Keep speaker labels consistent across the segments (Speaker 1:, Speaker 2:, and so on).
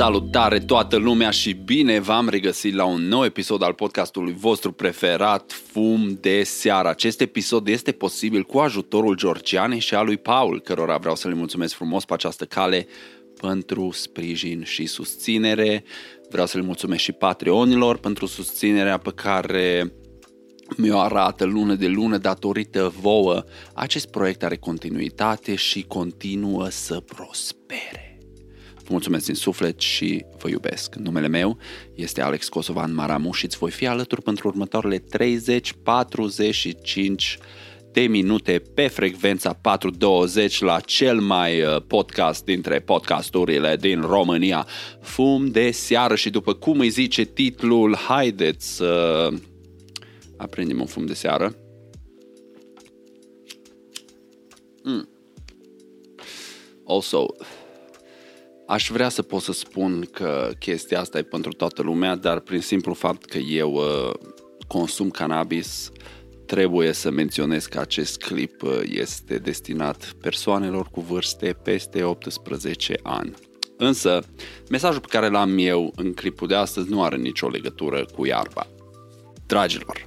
Speaker 1: Salutare toată lumea și bine v-am regăsit la un nou episod al podcastului vostru preferat, Fum de Seară. Acest episod este posibil cu ajutorul Georgianei și a lui Paul, cărora vreau să le mulțumesc frumos pe această cale pentru sprijin și susținere. Vreau să le mulțumesc și Patreonilor pentru susținerea pe care mi-o arată lună de lună datorită vouă. Acest proiect are continuitate și continuă să prospere. Vă mulțumesc din suflet și vă iubesc. Numele meu este Alex Kosovan Maramu și îți voi fi alături pentru următoarele 30-45 de minute pe frecvența 420 la cel mai uh, podcast dintre podcasturile din România. Fum de seară și după cum îi zice titlul, haideți să aprindem un fum de seară. Mm. Also, Aș vrea să pot să spun că chestia asta e pentru toată lumea, dar prin simplu fapt că eu uh, consum cannabis, trebuie să menționez că acest clip uh, este destinat persoanelor cu vârste peste 18 ani. Însă, mesajul pe care l-am eu în clipul de astăzi nu are nicio legătură cu iarba. Dragilor,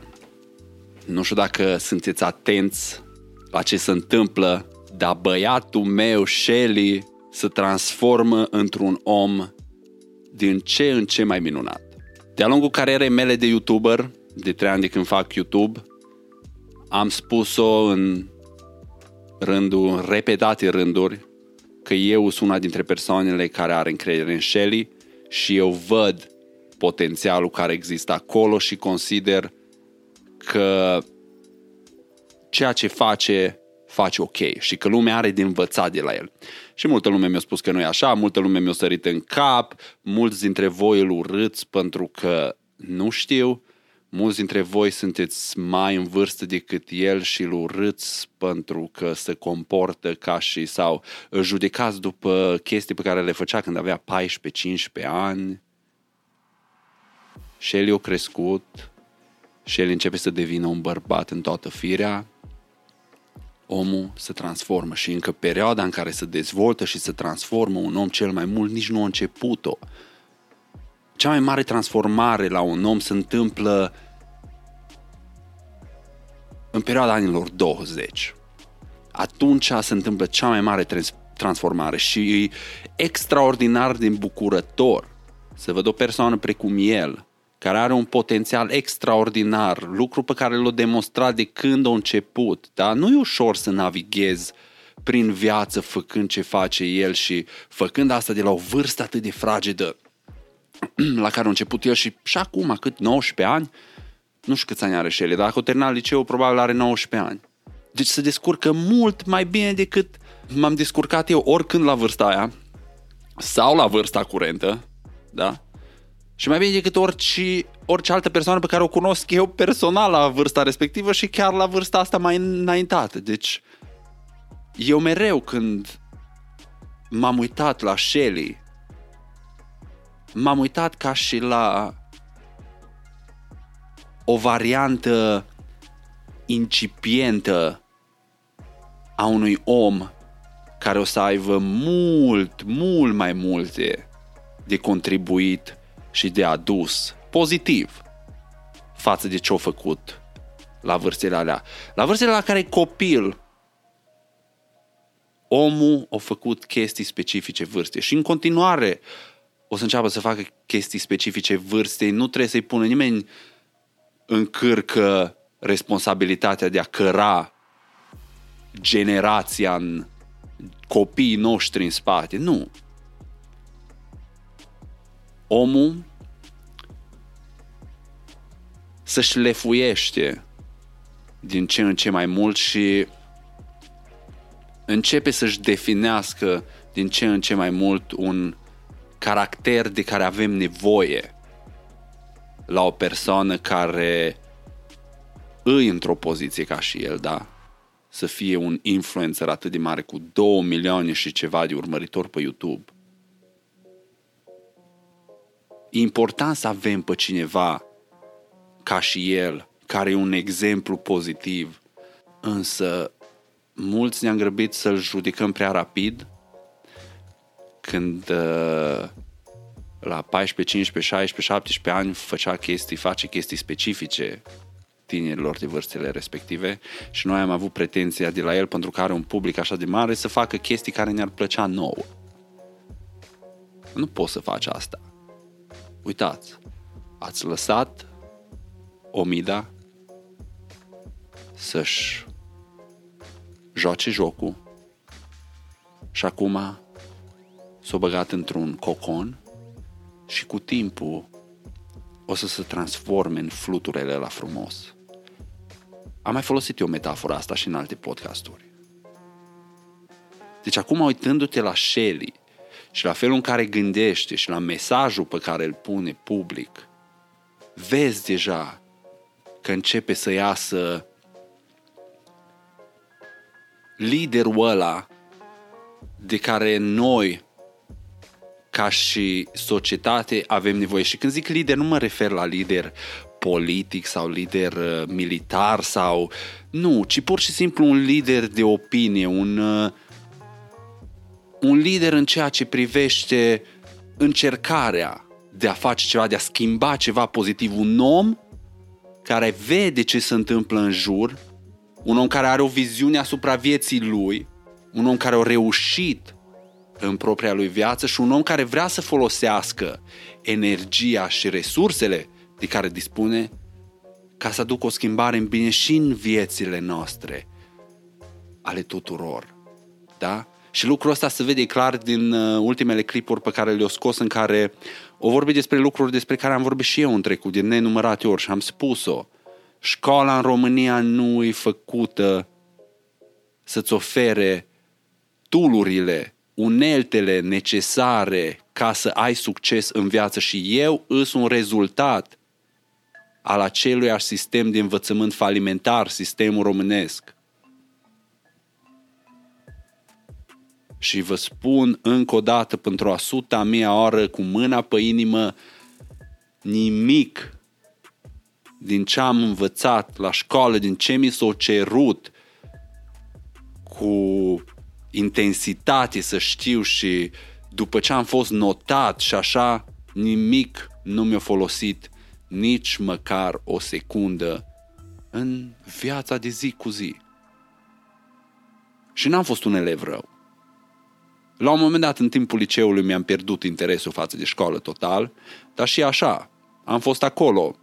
Speaker 1: nu știu dacă sunteți atenți la ce se întâmplă, dar băiatul meu, Shelly, se transformă într-un om din ce în ce mai minunat. De-a lungul carierei mele de YouTuber, de trei ani de când fac YouTube, am spus-o în rândul, repetate rânduri, că eu sunt una dintre persoanele care are încredere în Shelly și eu văd potențialul care există acolo și consider că ceea ce face, face ok și că lumea are de învățat de la el. Și multă lume mi-a spus că nu e așa, multă lume mi-a sărit în cap, mulți dintre voi îl urâți pentru că nu știu, mulți dintre voi sunteți mai în vârstă decât el și îl urâți pentru că se comportă ca și sau îl judecați după chestii pe care le făcea când avea 14-15 ani. Și el i-a crescut și el începe să devină un bărbat în toată firea omul se transformă și încă perioada în care se dezvoltă și se transformă un om cel mai mult nici nu a început-o. Cea mai mare transformare la un om se întâmplă în perioada anilor 20. Atunci se întâmplă cea mai mare transformare și e extraordinar de bucurător să văd o persoană precum el, care are un potențial extraordinar, lucru pe care l-a demonstrat de când a început, dar nu e ușor să navighezi prin viață făcând ce face el și făcând asta de la o vârstă atât de fragedă la care a început el și, și acum, cât 19 ani, nu știu câți ani are și el, dar dacă o terminat liceu, probabil are 19 ani. Deci se descurcă mult mai bine decât m-am descurcat eu oricând la vârsta aia sau la vârsta curentă, da? Și mai bine decât orice, orice altă persoană pe care o cunosc eu personal la vârsta respectivă și chiar la vârsta asta mai înaintată. Deci, eu mereu când m-am uitat la Shelly, m-am uitat ca și la o variantă incipientă a unui om care o să aibă mult, mult mai multe de contribuit și de adus pozitiv față de ce-au făcut la vârstele alea. La vârstele la care e copil, omul a făcut chestii specifice vârste și în continuare o să înceapă să facă chestii specifice vârstei. Nu trebuie să-i pună nimeni în cârcă responsabilitatea de a căra generația în copiii noștri în spate. Nu omul să șlefuiește din ce în ce mai mult și începe să-și definească din ce în ce mai mult un caracter de care avem nevoie la o persoană care îi într-o poziție ca și el, da? Să fie un influencer atât de mare cu 2 milioane și ceva de urmăritori pe YouTube E important să avem pe cineva ca și el, care e un exemplu pozitiv, însă mulți ne-am grăbit să-l judecăm prea rapid când uh, la 14, 15, 16, 17 ani făcea chestii, face chestii specifice tinerilor de vârstele respective și noi am avut pretenția de la el pentru că are un public așa de mare să facă chestii care ne-ar plăcea nouă. Nu poți să faci asta. Uitați, ați lăsat Omida să-și joace jocul și acum s-a băgat într-un cocon și cu timpul o să se transforme în fluturele la frumos. Am mai folosit eu metafora asta și în alte podcasturi. Deci acum uitându-te la Shelly și la felul în care gândește și la mesajul pe care îl pune public, vezi deja că începe să iasă liderul ăla de care noi ca și societate avem nevoie. Și când zic lider, nu mă refer la lider politic sau lider uh, militar sau... Nu, ci pur și simplu un lider de opinie, un, uh, un lider în ceea ce privește încercarea de a face ceva, de a schimba ceva pozitiv. Un om care vede ce se întâmplă în jur, un om care are o viziune asupra vieții lui, un om care a reușit în propria lui viață și un om care vrea să folosească energia și resursele de care dispune ca să aducă o schimbare în bine și în viețile noastre ale tuturor. Da? Și lucrul ăsta se vede clar din uh, ultimele clipuri pe care le-au scos în care o vorbi despre lucruri despre care am vorbit și eu în trecut, din nenumărate ori și am spus-o. Școala în România nu e făcută să-ți ofere tulurile uneltele necesare ca să ai succes în viață și eu îs un rezultat al acelui sistem de învățământ falimentar, sistemul românesc. Și vă spun încă o dată, pentru a suta mea oră, cu mâna pe inimă, nimic din ce am învățat la școală, din ce mi s-a cerut, cu intensitate să știu și după ce am fost notat și așa, nimic nu mi-a folosit nici măcar o secundă în viața de zi cu zi. Și n-am fost un elev rău. La un moment dat, în timpul liceului, mi-am pierdut interesul față de școală total, dar și așa, am fost acolo,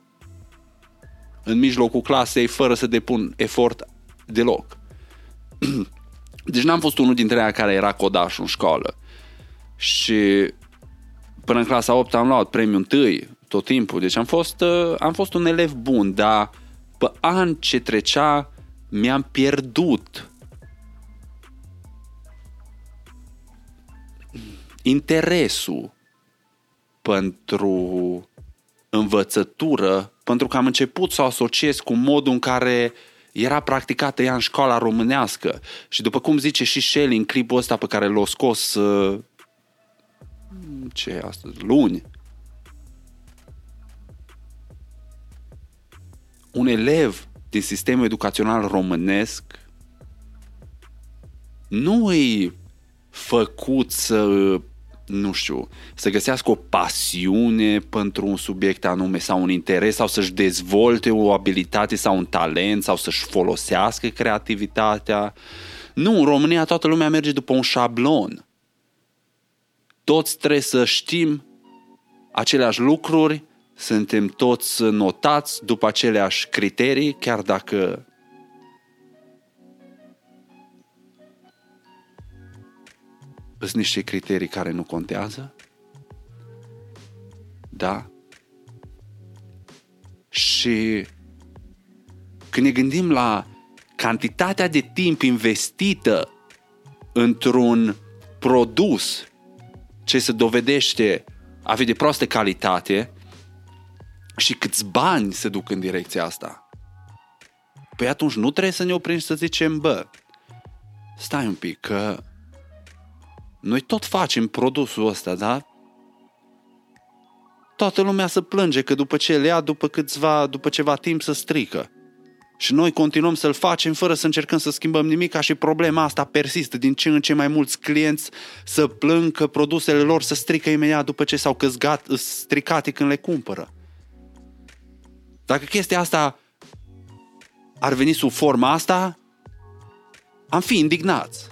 Speaker 1: în mijlocul clasei, fără să depun efort deloc. Deci n-am fost unul dintre aia care era codaș în școală. Și până în clasa 8 am luat premiul întâi tot timpul. Deci am fost, uh, am fost un elev bun, dar pe an ce trecea mi-am pierdut interesul pentru învățătură, pentru că am început să o asociez cu modul în care uh, era practicată ea în școala românească. Și după cum zice și Shelley în clipul ăsta pe care l-a scos uh, ce e astăzi? Luni. Un elev din sistemul educațional românesc nu e făcut să nu știu, să găsească o pasiune pentru un subiect anume sau un interes sau să-și dezvolte o abilitate sau un talent sau să-și folosească creativitatea. Nu, în România toată lumea merge după un șablon. Toți trebuie să știm aceleași lucruri, suntem toți notați după aceleași criterii, chiar dacă Sunt niște criterii care nu contează? Da? Și când ne gândim la cantitatea de timp investită într-un produs ce se dovedește a fi de proastă calitate și câți bani se duc în direcția asta. Păi atunci nu trebuie să ne oprim să zicem, bă, stai un pic, că noi tot facem produsul ăsta, da? Toată lumea să plânge că după ce le ia, după câțiva, după ceva timp să strică. Și noi continuăm să-l facem fără să încercăm să schimbăm nimic, ca și problema asta persistă. Din ce în ce mai mulți clienți să plâng că produsele lor să strică imediat după ce s-au căzgat, stricate când le cumpără. Dacă chestia asta ar veni sub forma asta, am fi indignați.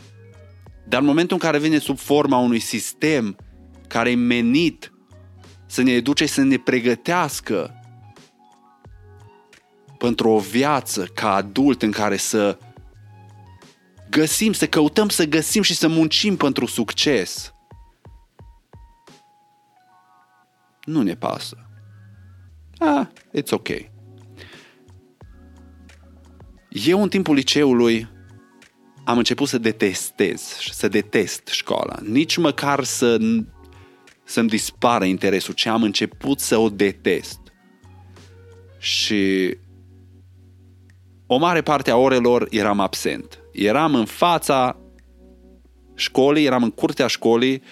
Speaker 1: Dar în momentul în care vine sub forma unui sistem care e menit să ne educe, să ne pregătească pentru o viață ca adult în care să găsim, să căutăm să găsim și să muncim pentru succes. Nu ne pasă. Ah, it's ok. Eu în timpul liceului am început să detestez, să detest școala. Nici măcar să, să-mi dispară interesul, ci am început să o detest. Și o mare parte a orelor eram absent. Eram în fața școlii, eram în curtea școlii,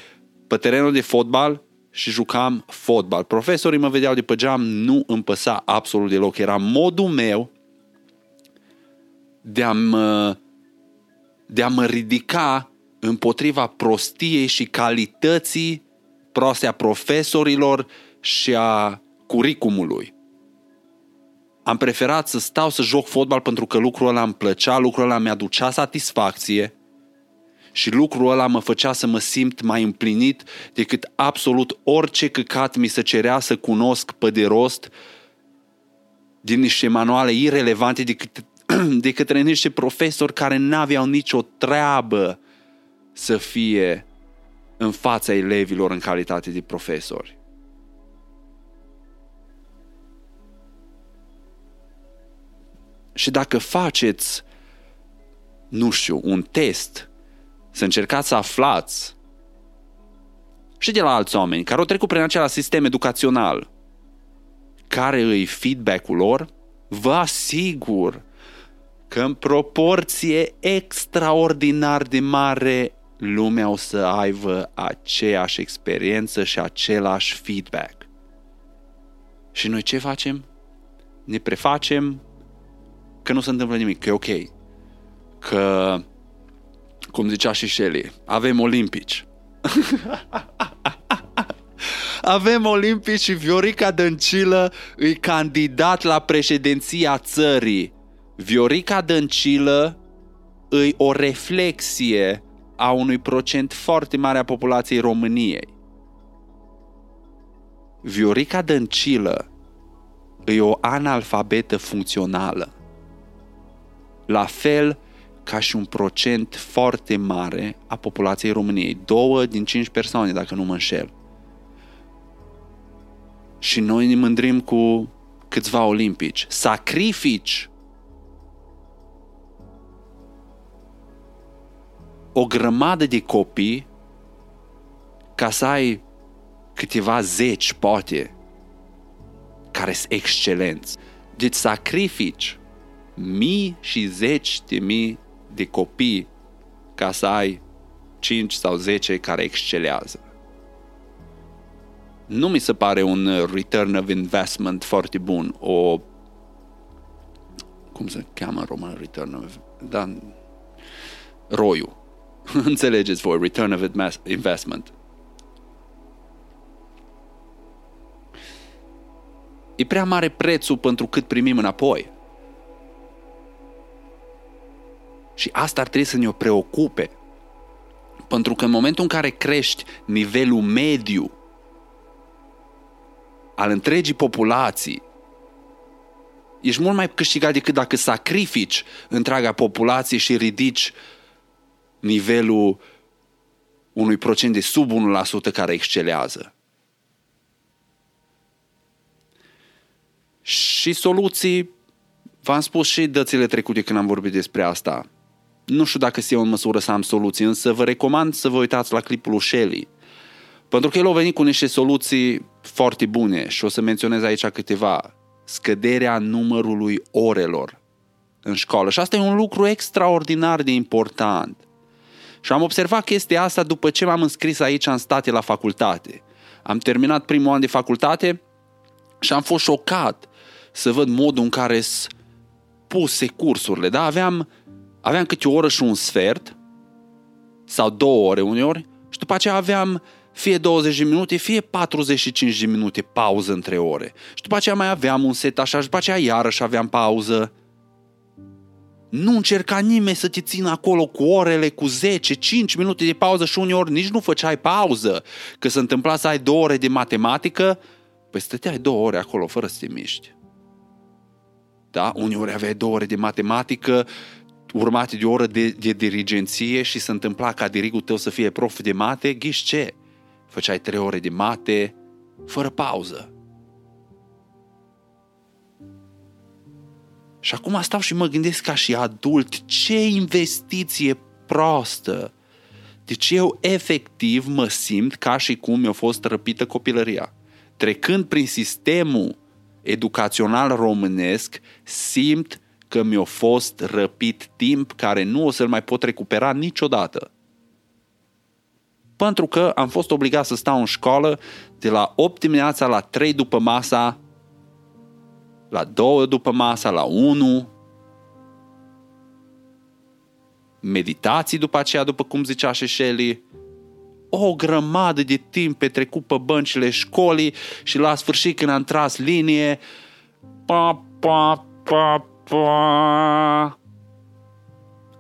Speaker 1: pe terenul de fotbal și jucam fotbal. Profesorii mă vedeau de pe geam, nu îmi păsa absolut deloc. Era modul meu de a mă, de a mă ridica împotriva prostiei și calității proaste a profesorilor și a curicumului. Am preferat să stau să joc fotbal pentru că lucrul ăla îmi plăcea, lucrul ăla mi-aducea satisfacție și lucrul ăla mă făcea să mă simt mai împlinit decât absolut orice căcat mi se cerea să cunosc pe de rost din niște manuale irelevante de, cât, de către niște profesori care n-aveau nicio treabă să fie în fața elevilor în calitate de profesori. Și dacă faceți, nu știu, un test, să încercați să aflați și de la alți oameni care au trecut prin același sistem educațional, care îi feedback-ul lor, vă asigur că în proporție extraordinar de mare lumea o să aibă aceeași experiență și același feedback. Și noi ce facem? Ne prefacem că nu se întâmplă nimic, că e ok. Că, cum zicea și Shelly, avem olimpici. avem olimpici și Viorica Dăncilă îi candidat la președinția țării. Viorica Dăncilă îi o reflexie a unui procent foarte mare a populației României. Viorica Dăncilă e o analfabetă funcțională la fel ca și un procent foarte mare a populației României. Două din cinci persoane, dacă nu mă înșel. Și noi ne mândrim cu câțiva olimpici. Sacrifici o grămadă de copii ca să ai câteva zeci, poate, care sunt excelenți. Deci sacrifici mii și zeci de mii de copii ca să ai 5 sau 10 care excelează. Nu mi se pare un return of investment foarte bun, o cum se cheamă în român return of da, roiu. Înțelegeți voi, return of investment. E prea mare prețul pentru cât primim înapoi. Și asta ar trebui să ne preocupe. Pentru că în momentul în care crești nivelul mediu al întregii populații, ești mult mai câștigat decât dacă sacrifici întreaga populație și ridici nivelul unui procent de sub 1% care excelează. Și soluții, v-am spus și dățile trecute când am vorbit despre asta. Nu știu dacă sunt eu în măsură să am soluții, însă vă recomand să vă uitați la clipul lui Shelly. Pentru că el a venit cu niște soluții foarte bune și o să menționez aici câteva. Scăderea numărului orelor în școală. Și asta e un lucru extraordinar de important. Și am observat chestia asta după ce m-am înscris aici în state la facultate. Am terminat primul an de facultate și am fost șocat să văd modul în care sunt puse cursurile, da? Aveam, aveam câte o oră și un sfert sau două ore uneori și după aceea aveam fie 20 de minute, fie 45 de minute pauză între ore. Și după aceea mai aveam un set așa și după aceea iarăși aveam pauză. Nu încerca nimeni să te țină acolo cu orele, cu 10, 5 minute de pauză și uneori nici nu făceai pauză. Că se întâmpla să ai două ore de matematică, păi stăteai două ore acolo fără să te miști. Da? Uneori aveai două ore de matematică, urmate de o oră de, de dirigenție și se întâmpla ca dirigul tău să fie prof de mate, ghiși ce? Făceai trei ore de mate, fără pauză. Și acum stau și mă gândesc ca și adult, ce investiție prostă. Deci eu efectiv mă simt ca și cum mi-a fost răpită copilăria. Trecând prin sistemul educațional românesc, simt că mi-a fost răpit timp care nu o să-l mai pot recupera niciodată. Pentru că am fost obligat să stau în școală de la 8 dimineața la 3 după masa, la 2 după masa, la 1, meditații după aceea, după cum zicea și Shelley, o grămadă de timp petrecut pe băncile școlii și la sfârșit când am tras linie, pa, pa, pa, pa,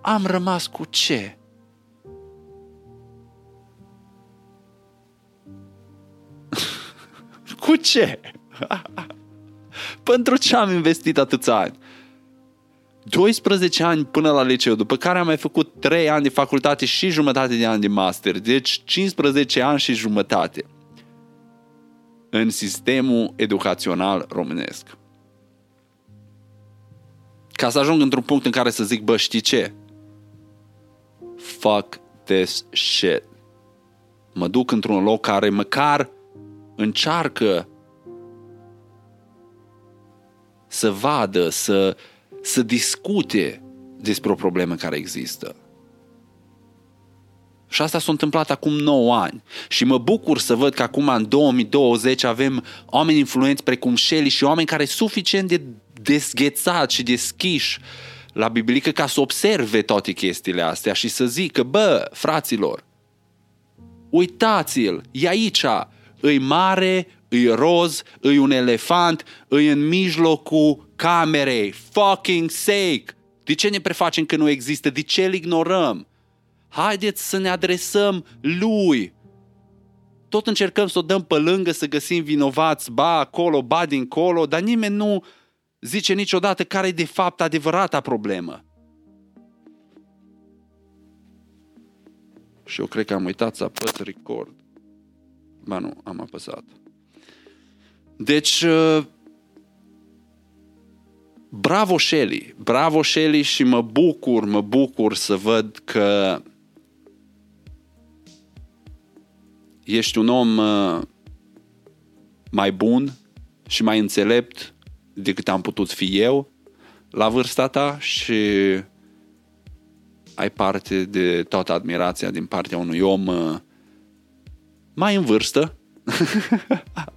Speaker 1: am rămas cu ce? cu ce? Pentru ce am investit atâția ani? 12 ani până la liceu, după care am mai făcut 3 ani de facultate și jumătate de ani de master, deci 15 ani și jumătate în sistemul educațional românesc. Ca să ajung într-un punct în care să zic, bă, știi ce? Fuck this shit. Mă duc într-un loc care măcar încearcă să vadă, să, să discute despre o problemă care există. Și asta s-a întâmplat acum 9 ani. Și mă bucur să văd că acum în 2020 avem oameni influenți precum Shelley și oameni care sunt suficient de desghețați și deschiși la biblică ca să observe toate chestiile astea și să zică, bă, fraților, uitați-l, e aici, îi mare, îi roz, îi un elefant, îi în mijlocul camerei. Fucking sake! De ce ne prefacem că nu există? De ce îl ignorăm? Haideți să ne adresăm lui. Tot încercăm să o dăm pe lângă, să găsim vinovați, ba acolo, ba dincolo, dar nimeni nu zice niciodată care e de fapt adevărata problemă. Și eu cred că am uitat să apăs record. Ba nu, am apăsat. Deci, uh, bravo Shelly, bravo Shelly și mă bucur, mă bucur să văd că ești un om uh, mai bun și mai înțelept decât am putut fi eu la vârsta ta și ai parte de toată admirația din partea unui om uh, mai în vârstă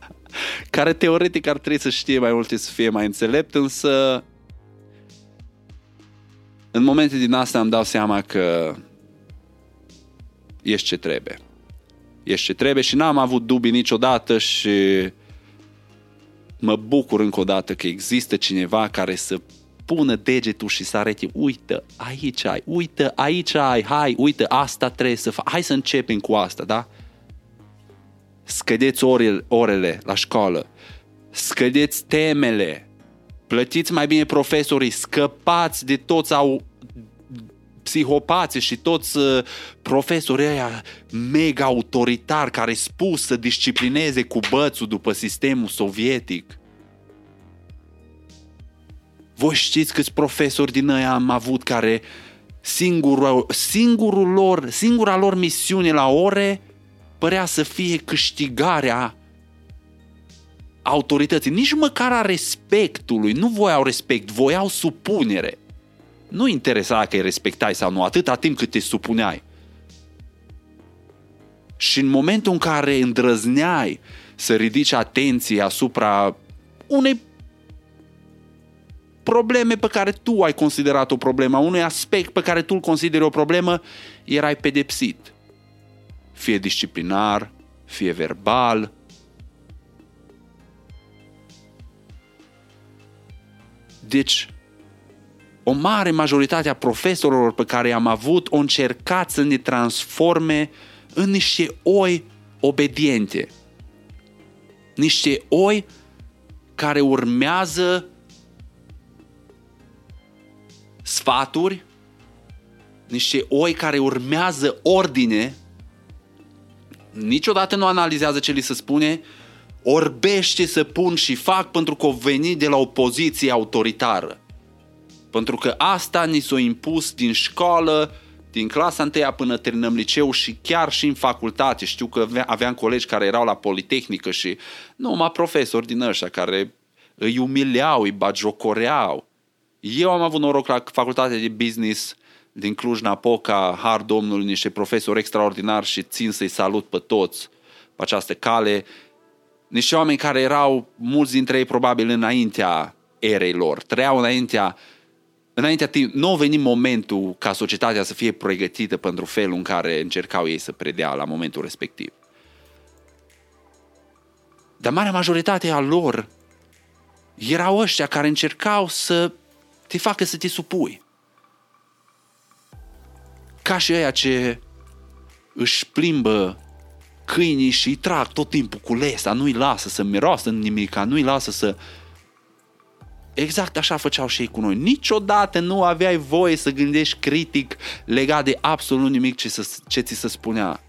Speaker 1: care teoretic ar trebui să știe mai multe, să fie mai înțelept, însă în momente din astea îmi dau seama că ești ce trebuie. Ești ce trebuie și n-am avut dubii niciodată și mă bucur încă o dată că există cineva care să pună degetul și să arete, uite, aici ai, uite, aici ai, hai, uite, asta trebuie să fac, hai să începem cu asta, da? Scădeți orele, orele la școală, scădeți temele, plătiți mai bine profesorii, scăpați de toți au psihopați și toți uh, profesorii ăia mega autoritari care spus să disciplineze cu bățul după sistemul sovietic. Voi știți câți profesori din ăia am avut care singurul, singurul lor, singura lor misiune la ore părea să fie câștigarea autorității, nici măcar a respectului, nu voiau respect, voiau supunere. Nu interesa că îi respectai sau nu, atâta timp cât te supuneai. Și în momentul în care îndrăzneai să ridici atenție asupra unei probleme pe care tu ai considerat o problemă, a unui aspect pe care tu îl consideri o problemă, erai pedepsit. Fie disciplinar, fie verbal. Deci, o mare majoritate a profesorilor pe care am avut au încercat să ne transforme în niște oi obediente. Niște oi care urmează sfaturi, niște oi care urmează ordine, niciodată nu analizează ce li se spune, orbește să pun și fac pentru că o veni de la o poziție autoritară. Pentru că asta ni s-a impus din școală, din clasa întâia până terminăm liceu și chiar și în facultate. Știu că aveam colegi care erau la Politehnică și numai profesori din ăștia care îi umileau, îi bagiocoreau. Eu am avut noroc la facultatea de business din Cluj-Napoca, har domnului, niște profesori extraordinari și țin să-i salut pe toți pe această cale. Niște oameni care erau, mulți dintre ei probabil înaintea erei lor, trăiau înaintea înaintea timp, nu a venit momentul ca societatea să fie pregătită pentru felul în care încercau ei să predea la momentul respectiv. Dar marea majoritate a lor erau ăștia care încercau să te facă să te supui. Ca și ăia ce își plimbă câinii și îi trag tot timpul cu lesa, nu-i lasă să miroasă nimic, nu-i lasă să... Exact așa făceau și ei cu noi. Niciodată nu aveai voie să gândești critic legat de absolut nimic ce, să, ce ți se spunea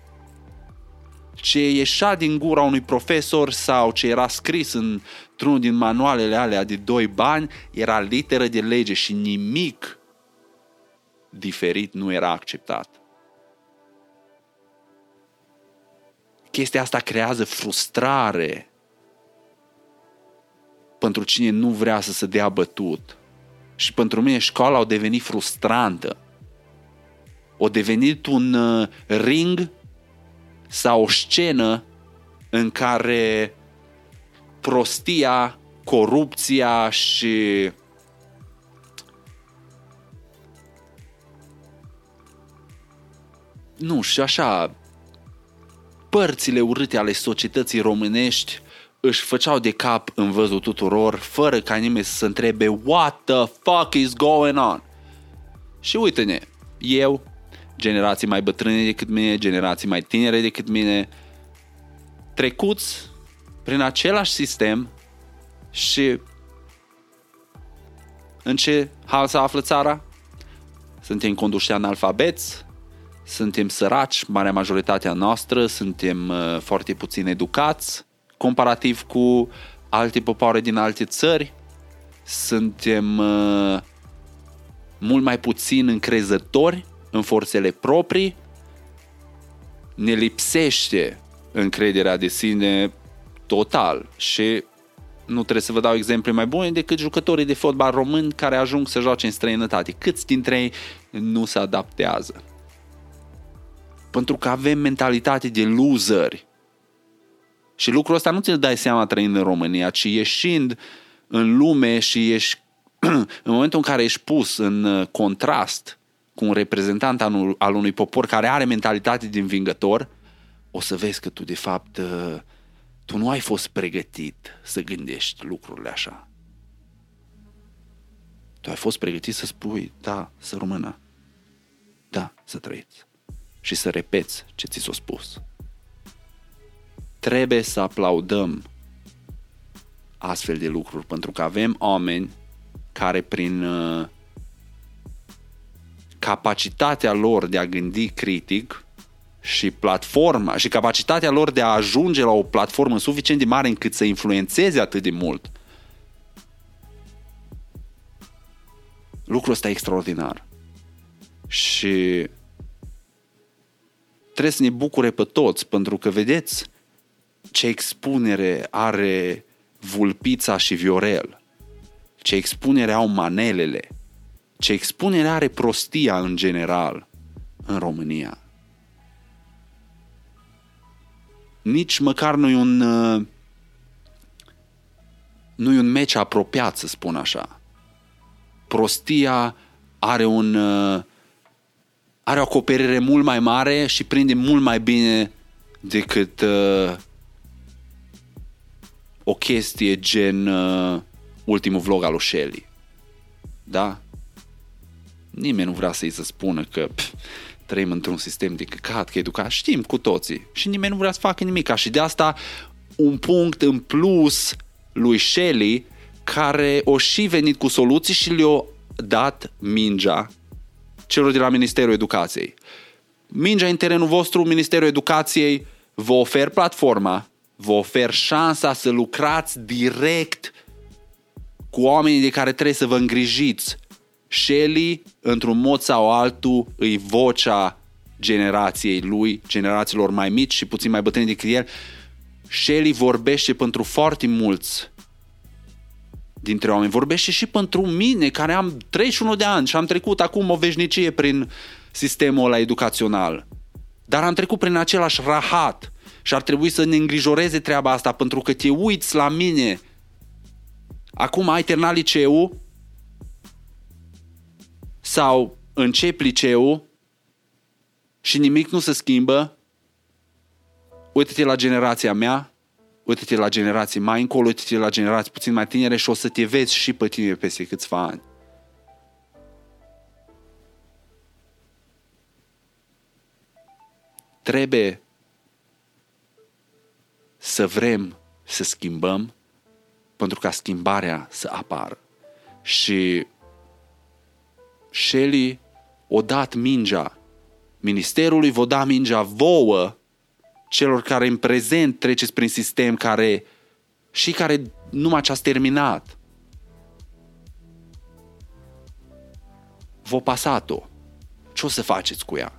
Speaker 1: ce ieșea din gura unui profesor sau ce era scris într-unul din manualele alea de doi bani era literă de lege și nimic diferit nu era acceptat. Chestia asta creează frustrare pentru cine nu vrea să se dea bătut. Și pentru mine școala a devenit frustrantă. O devenit un uh, ring sau o scenă în care prostia, corupția și nu, și așa părțile urâte ale societății românești își făceau de cap în văzul tuturor, fără ca nimeni să se întrebe What the fuck is going on? Și uite-ne, eu, generații mai bătrâne decât mine, generații mai tinere decât mine, trecuți prin același sistem și în ce hal se află țara? Suntem conduși analfabeți, suntem săraci, marea majoritatea noastră, suntem uh, foarte puțin educați, comparativ cu alte popoare din alte țări, suntem uh, mult mai puțin încrezători în forțele proprii, ne lipsește încrederea de sine total și nu trebuie să vă dau exemple mai bune decât jucătorii de fotbal români care ajung să joace în străinătate. Câți dintre ei nu se adaptează? Pentru că avem mentalitate de loseri. Și lucrul ăsta nu ți-l dai seama trăind în România, ci ieșind în lume și ești, în momentul în care ești pus în uh, contrast cu un reprezentant al unui popor care are mentalitate de învingător, o să vezi că tu de fapt uh, tu nu ai fost pregătit să gândești lucrurile așa. Tu ai fost pregătit să spui, da, să rămână. Da, să trăiți. Și să repeți ce ți s-a spus. Trebuie să aplaudăm astfel de lucruri, pentru că avem oameni care prin uh, capacitatea lor de a gândi critic și platforma și capacitatea lor de a ajunge la o platformă suficient de mare încât să influențeze atât de mult. Lucrul ăsta e extraordinar. Și trebuie să ne bucure pe toți, pentru că vedeți ce expunere are vulpița și viorel, ce expunere au manelele, ce expunere are prostia în general în România. Nici măcar nu e un nu e un meci apropiat, să spun așa. prostia are un uh, are o acoperire mult mai mare și prinde mult mai bine decât uh, o chestie gen uh, ultimul vlog al lui Shelly. Da? Nimeni nu vrea să-i să spună că pf, trăim într-un sistem de căcat, că educat. Știm cu toții. Și nimeni nu vrea să facă nimic. Și de asta un punct în plus lui Shelly care o și venit cu soluții și le-a dat mingea celor de la Ministerul Educației. Mingea în terenul vostru, Ministerul Educației vă ofer platforma, vă ofer șansa să lucrați direct cu oamenii de care trebuie să vă îngrijiți. Shelly, într-un mod sau altul, îi vocea generației lui, generațiilor mai mici și puțin mai bătrâni decât el. Shelly vorbește pentru foarte mulți dintre oameni. Vorbește și pentru mine, care am 31 de ani și am trecut acum o veșnicie prin sistemul ăla educațional. Dar am trecut prin același rahat și ar trebui să ne îngrijoreze treaba asta pentru că te uiți la mine. Acum ai terminat liceu sau începi liceu și nimic nu se schimbă. Uite-te la generația mea, uite-te la generații mai încolo, uite-te la generații puțin mai tinere și o să te vezi și pe tine peste câțiva ani. Trebuie să vrem să schimbăm pentru ca schimbarea să apară. Și Shelly o dat mingea Ministerului, vă da mingea vouă celor care în prezent treceți prin sistem care și care numai ce ați terminat. Vă pasat-o. Ce o să faceți cu ea?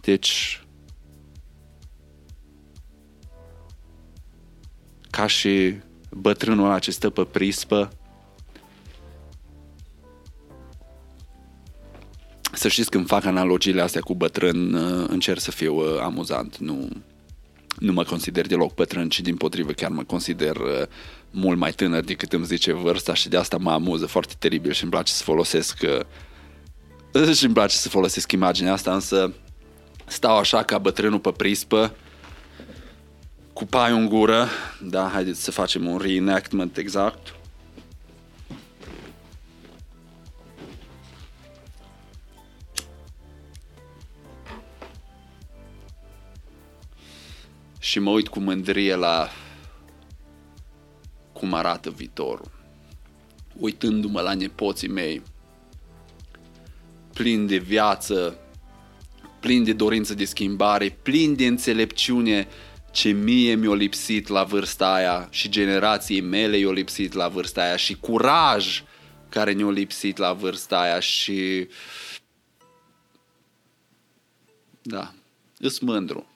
Speaker 1: Deci, ca și bătrânul ăla ce stă pe prispă, să știți când fac analogiile astea cu bătrân, uh, încerc să fiu uh, amuzant. Nu, nu mă consider deloc bătrân, ci din potrivă chiar mă consider uh, mult mai tânăr decât îmi zice vârsta și de asta mă amuză foarte teribil și îmi place să folosesc și îmi place să folosesc imaginea asta, însă stau așa ca bătrânul pe prispă cu paiul în gură, da, haideți să facem un reenactment exact. Și mă uit cu mândrie la cum arată viitorul. Uitându-mă la nepoții mei, plin de viață, plin de dorință de schimbare, plin de înțelepciune ce mie mi-a lipsit la vârsta aia și generației mele i-a lipsit la vârsta aia și curaj care ne-a lipsit la vârsta aia și da, îs mândru.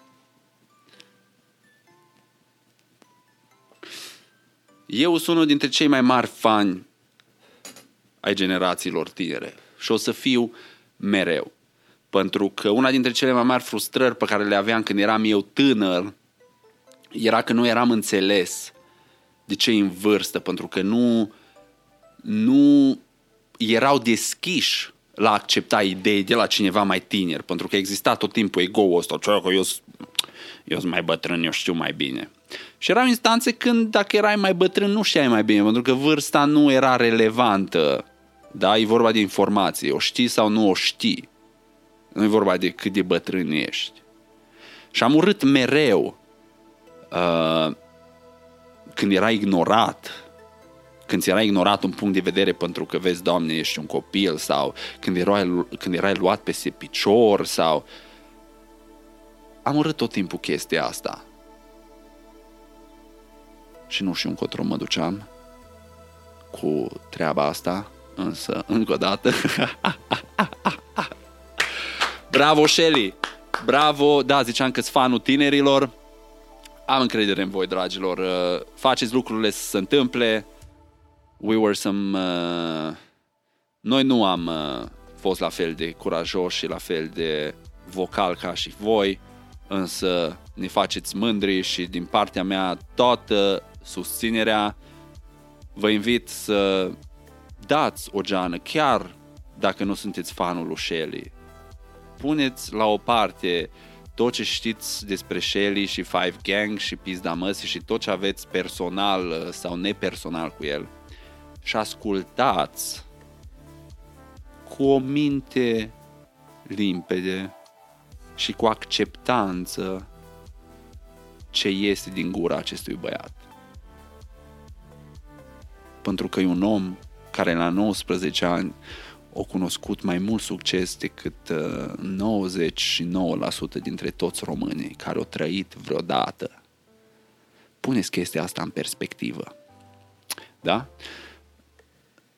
Speaker 1: Eu sunt unul dintre cei mai mari fani ai generațiilor tinere și o să fiu mereu. Pentru că una dintre cele mai mari frustrări pe care le aveam când eram eu tânăr era că nu eram înțeles de cei în vârstă, pentru că nu, nu erau deschiși la accepta idei de la cineva mai tineri, pentru că exista tot timpul ego-ul ăsta, că eu, eu sunt mai bătrân, eu știu mai bine. Și erau instanțe când dacă erai mai bătrân nu știai mai bine, pentru că vârsta nu era relevantă. Da, e vorba de informație, o știi sau nu o știi. Nu e vorba de cât de bătrân ești. Și am urât mereu uh, când era ignorat, când ți era ignorat un punct de vedere pentru că vezi, Doamne, ești un copil sau când erai, când erai luat peste picior sau... Am urât tot timpul chestia asta și nu știu încotro mă duceam cu treaba asta, însă, încă o dată, bravo Shelly, bravo, da, ziceam că-s fanul tinerilor, am încredere în voi, dragilor, uh, faceți lucrurile să se întâmple, we were some, uh, noi nu am uh, fost la fel de curajoși și la fel de vocal ca și voi, însă ne faceți mândri și din partea mea toată susținerea. Vă invit să dați o geană, chiar dacă nu sunteți fanul lui Shelly. Puneți la o parte tot ce știți despre Shelly și Five Gang și Pizda Măsii și tot ce aveți personal uh, sau nepersonal cu el și ascultați cu o minte limpede și cu acceptanță ce este din gura acestui băiat. Pentru că e un om care la 19 ani a cunoscut mai mult succes decât 99% uh, dintre toți românii care au trăit vreodată. Puneți chestia asta în perspectivă. Da?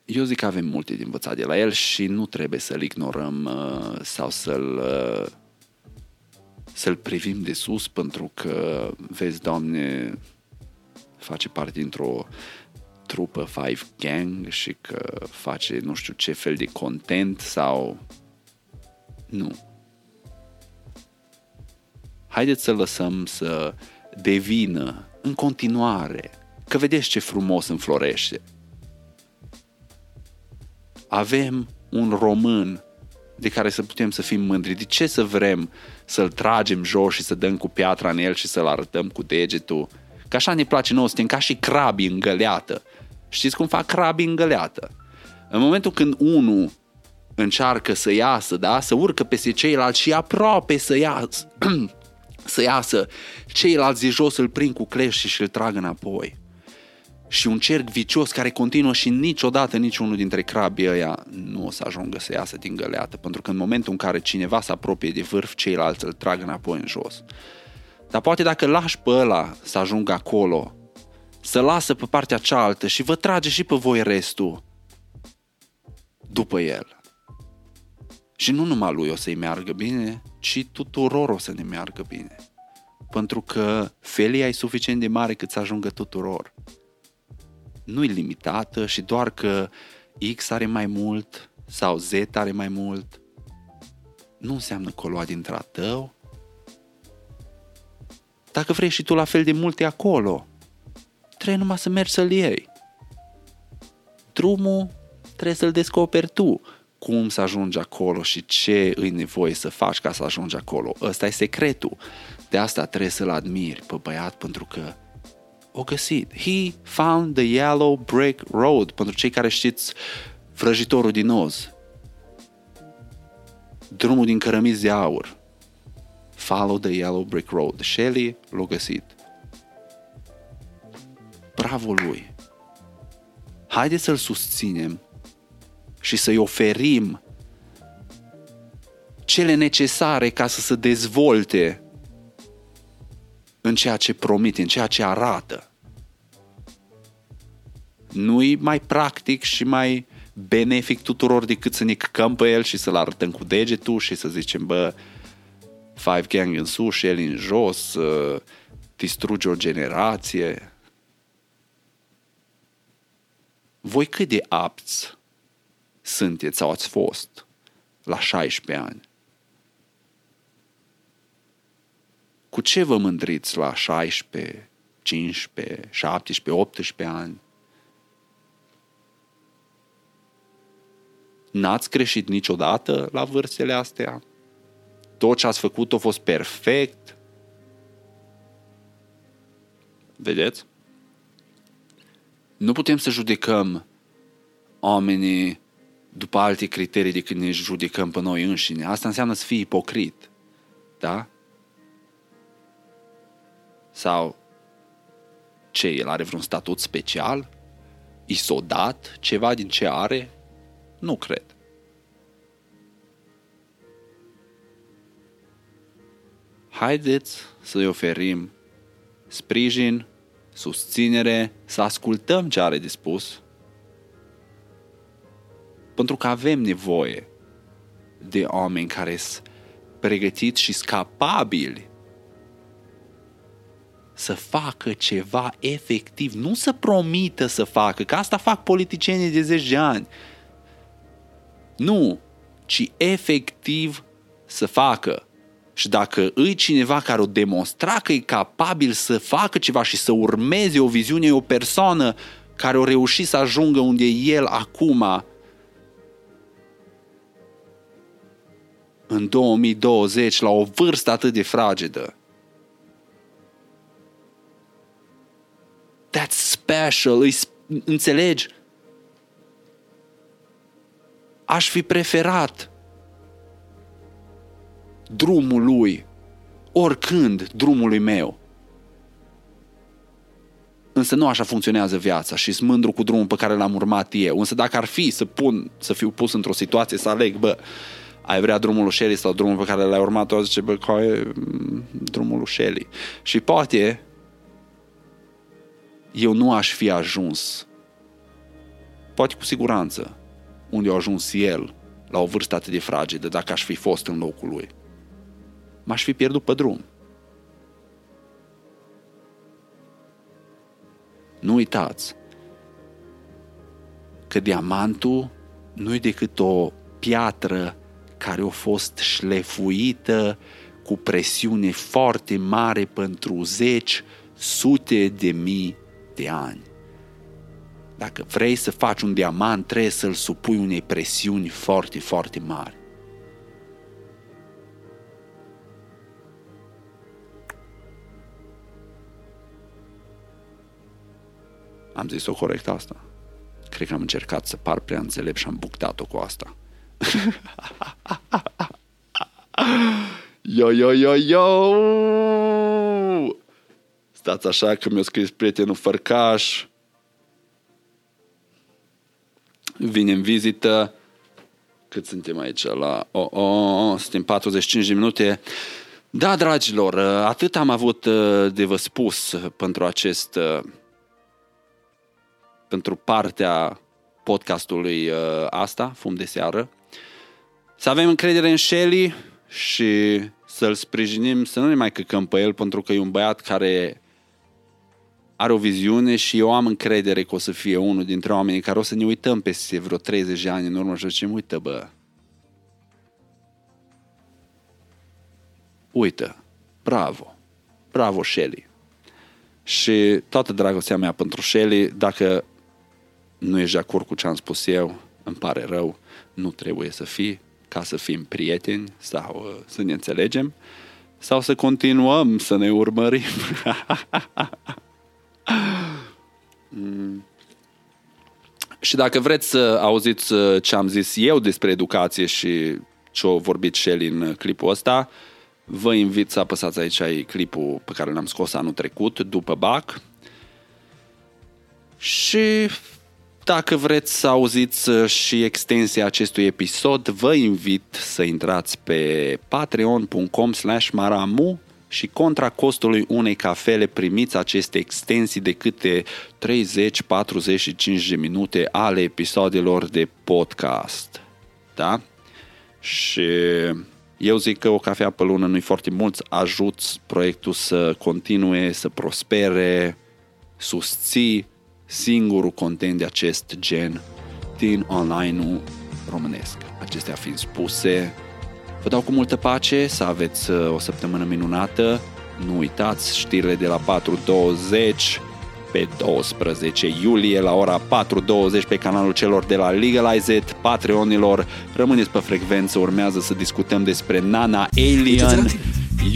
Speaker 1: Eu zic că avem multe de învățat de la el și nu trebuie să-l ignorăm uh, sau să-l uh, să-l privim de sus pentru că, vezi, Doamne, face parte dintr-o trupă Five Gang și că face nu știu ce fel de content sau... Nu. Haideți să lăsăm să devină în continuare, că vedeți ce frumos înflorește. Avem un român de care să putem să fim mândri. De ce să vrem să-l tragem jos și să dăm cu piatra în el și să-l arătăm cu degetul? Că așa ne place nouă, suntem ca și crabi în găleată. Știți cum fac crabi în găleată? În momentul când unul încearcă să iasă, da? să urcă peste ceilalți și aproape să iasă, să iasă, ceilalți de jos îl prind cu clești și îl trag înapoi și un cerc vicios care continuă și niciodată niciunul dintre crabii ăia nu o să ajungă să iasă din găleată, pentru că în momentul în care cineva se apropie de vârf, ceilalți îl trag înapoi în jos. Dar poate dacă lași pe ăla să ajungă acolo, să lasă pe partea cealaltă și vă trage și pe voi restul după el. Și nu numai lui o să-i meargă bine, ci tuturor o să ne meargă bine. Pentru că felia e suficient de mare cât să ajungă tuturor nu e limitată și doar că X are mai mult sau Z are mai mult, nu înseamnă că o lua din tău. Dacă vrei și tu la fel de multe acolo, trebuie numai să mergi să-l iei. Drumul trebuie să-l descoperi tu. Cum să ajungi acolo și ce îi nevoie să faci ca să ajungi acolo. Ăsta e secretul. De asta trebuie să-l admiri pe băiat pentru că o găsit. He found the yellow brick road. Pentru cei care știți vrăjitorul din Oz. Drumul din cărămizi de aur. Follow the yellow brick road. Shelley l-a găsit. Bravo lui! Haideți să-l susținem și să-i oferim cele necesare ca să se dezvolte în ceea ce promite, în ceea ce arată. Nu-i mai practic și mai benefic tuturor decât să ne căcăm pe el și să-l arătăm cu degetul și să zicem, bă, Five Gang în sus și el în jos, uh, distruge o generație. Voi cât de apți sunteți sau ați fost la 16 ani? Cu ce vă mândriți la 16, 15, 17, 18 ani? N-ați greșit niciodată la vârstele astea? Tot ce ați făcut a fost perfect? Vedeți? Nu putem să judecăm oamenii după alte criterii decât ne judecăm pe noi înșine. Asta înseamnă să fii ipocrit. Da? Sau ce, el are vreun statut special? I s-a dat ceva din ce are? Nu cred. Haideți să-i oferim sprijin, susținere, să ascultăm ce are de spus, pentru că avem nevoie de oameni care sunt pregătiți și capabili să facă ceva efectiv, nu să promită să facă, că asta fac politicienii de zeci de ani. Nu, ci efectiv să facă. Și dacă îi cineva care o demonstra că e capabil să facă ceva și să urmeze o viziune, o persoană care o reușit să ajungă unde e el acum, în 2020, la o vârstă atât de fragedă. That's special, îi, înțelegi? Aș fi preferat drumul lui, oricând drumului meu. Însă nu așa funcționează viața și sunt mândru cu drumul pe care l-am urmat eu. Însă dacă ar fi să pun, să fiu pus într-o situație să aleg, bă, ai vrea drumul lui Shelly sau drumul pe care l-ai urmat, o zice, bă, e mm, drumul lui Shelly. Și poate eu nu aș fi ajuns, poate cu siguranță, unde a ajuns el, la o vârstă atât de fragedă, dacă aș fi fost în locul lui. M-aș fi pierdut pe drum. Nu uitați că diamantul nu e decât o piatră care a fost șlefuită cu presiune foarte mare pentru zeci, sute de mii de ani. Dacă vrei să faci un diamant, trebuie să-l supui unei presiuni foarte, foarte mari. Am zis-o corect asta. Cred că am încercat să par prea înțelept și am buctat-o cu asta. Yo, yo, yo, yo! Stați așa că mi-a scris prietenul Fărcaș. Vine în vizită. Cât suntem aici? La... Oh, oh, oh, suntem 45 de minute. Da, dragilor, atât am avut uh, de vă spus pentru acest uh, pentru partea podcastului uh, asta, Fum de seară. Să avem încredere în Shelly și să-l sprijinim, să nu ne mai căcăm pe el, pentru că e un băiat care are o viziune și eu am încredere că o să fie unul dintre oamenii care o să ne uităm peste vreo 30 de ani în urmă și zicem, uite bă, uită, bravo, bravo Shelly. Și toată dragostea mea pentru Shelly, dacă nu ești de acord cu ce am spus eu, îmi pare rău, nu trebuie să fii, ca să fim prieteni sau uh, să ne înțelegem, sau să continuăm să ne urmărim. mm. Și dacă vreți să auziți uh, ce am zis eu despre educație și ce a vorbit Shelly în clipul ăsta, vă invit să apăsați aici ai clipul pe care l-am scos anul trecut, după BAC. Și dacă vreți să auziți uh, și extensia acestui episod, vă invit să intrați pe patreon.com slash maramu și contra costului unei cafele primiți aceste extensii de câte 30-45 de minute ale episoadelor de podcast. Da? Și eu zic că o cafea pe lună nu-i foarte mult, ajuți proiectul să continue, să prospere, susții singurul content de acest gen din online-ul românesc. Acestea fiind spuse, vă dau cu multă pace, să aveți uh, o săptămână minunată, nu uitați știrile de la 4.20 pe 12 iulie la ora 4.20 pe canalul celor de la Legalize It, Patreonilor. Rămâneți pe frecvență, urmează să discutăm despre Nana Alien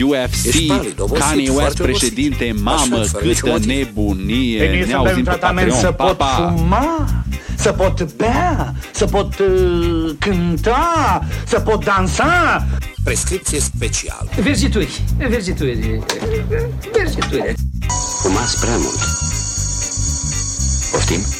Speaker 1: UFC, Kanye West președinte, mamă, câtă nebunie, ne auzim pe Patreon,
Speaker 2: să pot pa, pa. fuma, să pot bea, să pot uh, cânta, să pot dansa.
Speaker 3: Prescripție specială.
Speaker 4: Verzituri, verzituri, verzituri.
Speaker 3: Fumați prea mult. Poftim?